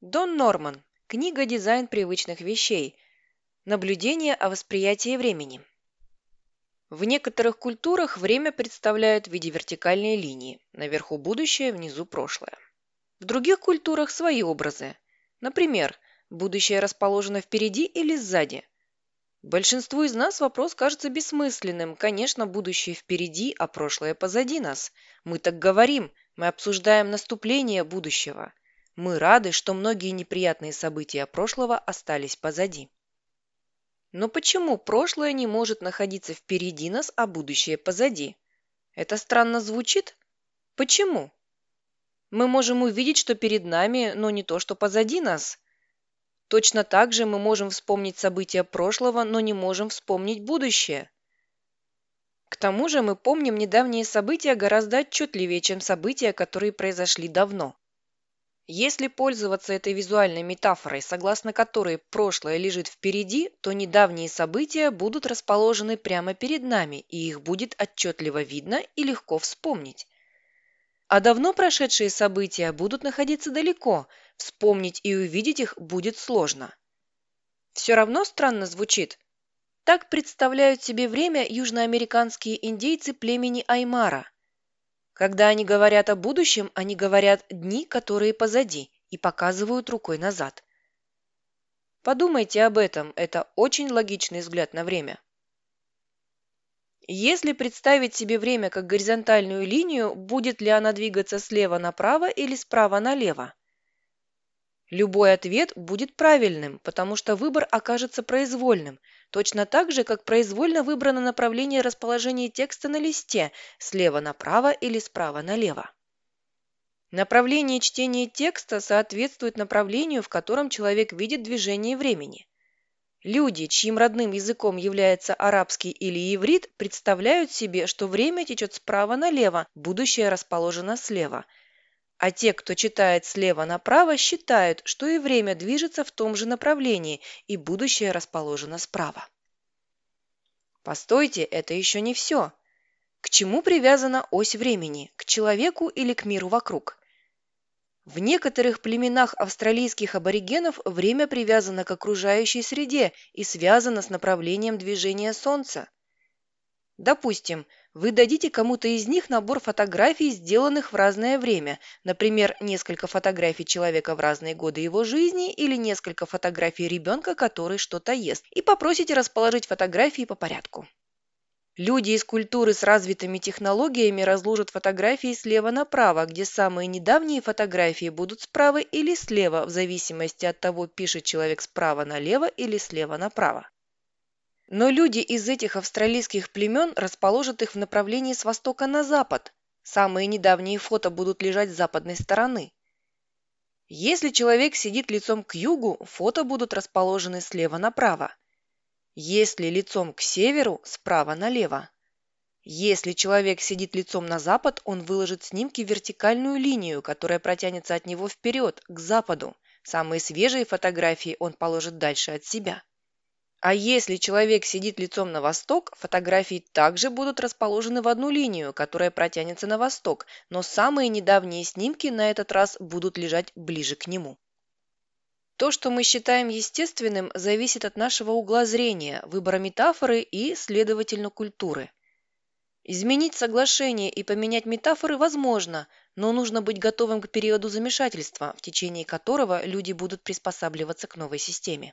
Дон Норман. Книга «Дизайн привычных вещей». Наблюдение о восприятии времени. В некоторых культурах время представляют в виде вертикальной линии. Наверху будущее, внизу прошлое. В других культурах свои образы. Например, будущее расположено впереди или сзади. Большинству из нас вопрос кажется бессмысленным. Конечно, будущее впереди, а прошлое позади нас. Мы так говорим, мы обсуждаем наступление будущего. Мы рады, что многие неприятные события прошлого остались позади. Но почему прошлое не может находиться впереди нас, а будущее позади? Это странно звучит? Почему? Мы можем увидеть, что перед нами, но не то, что позади нас. Точно так же мы можем вспомнить события прошлого, но не можем вспомнить будущее. К тому же мы помним недавние события гораздо отчетливее, чем события, которые произошли давно. Если пользоваться этой визуальной метафорой, согласно которой прошлое лежит впереди, то недавние события будут расположены прямо перед нами, и их будет отчетливо видно и легко вспомнить. А давно прошедшие события будут находиться далеко, вспомнить и увидеть их будет сложно. Все равно странно звучит. Так представляют себе время южноамериканские индейцы племени Аймара – когда они говорят о будущем, они говорят «дни, которые позади» и показывают рукой назад. Подумайте об этом, это очень логичный взгляд на время. Если представить себе время как горизонтальную линию, будет ли она двигаться слева направо или справа налево? Любой ответ будет правильным, потому что выбор окажется произвольным, точно так же, как произвольно выбрано направление расположения текста на листе слева направо или справа налево. Направление чтения текста соответствует направлению, в котором человек видит движение времени. Люди, чьим родным языком является арабский или иврит, представляют себе, что время течет справа налево, будущее расположено слева – а те, кто читает слева направо, считают, что и время движется в том же направлении, и будущее расположено справа. Постойте, это еще не все. К чему привязана ось времени? К человеку или к миру вокруг? В некоторых племенах австралийских аборигенов время привязано к окружающей среде и связано с направлением движения Солнца. Допустим, вы дадите кому-то из них набор фотографий, сделанных в разное время, например, несколько фотографий человека в разные годы его жизни или несколько фотографий ребенка, который что-то ест, и попросите расположить фотографии по порядку. Люди из культуры с развитыми технологиями разложат фотографии слева направо, где самые недавние фотографии будут справа или слева, в зависимости от того, пишет человек справа налево или слева направо. Но люди из этих австралийских племен расположат их в направлении с востока на запад. Самые недавние фото будут лежать с западной стороны. Если человек сидит лицом к югу, фото будут расположены слева направо. Если лицом к северу, справа налево. Если человек сидит лицом на запад, он выложит снимки в вертикальную линию, которая протянется от него вперед, к западу. Самые свежие фотографии он положит дальше от себя. А если человек сидит лицом на восток, фотографии также будут расположены в одну линию, которая протянется на восток, но самые недавние снимки на этот раз будут лежать ближе к нему. То, что мы считаем естественным, зависит от нашего угла зрения, выбора метафоры и, следовательно, культуры. Изменить соглашение и поменять метафоры возможно, но нужно быть готовым к периоду замешательства, в течение которого люди будут приспосабливаться к новой системе.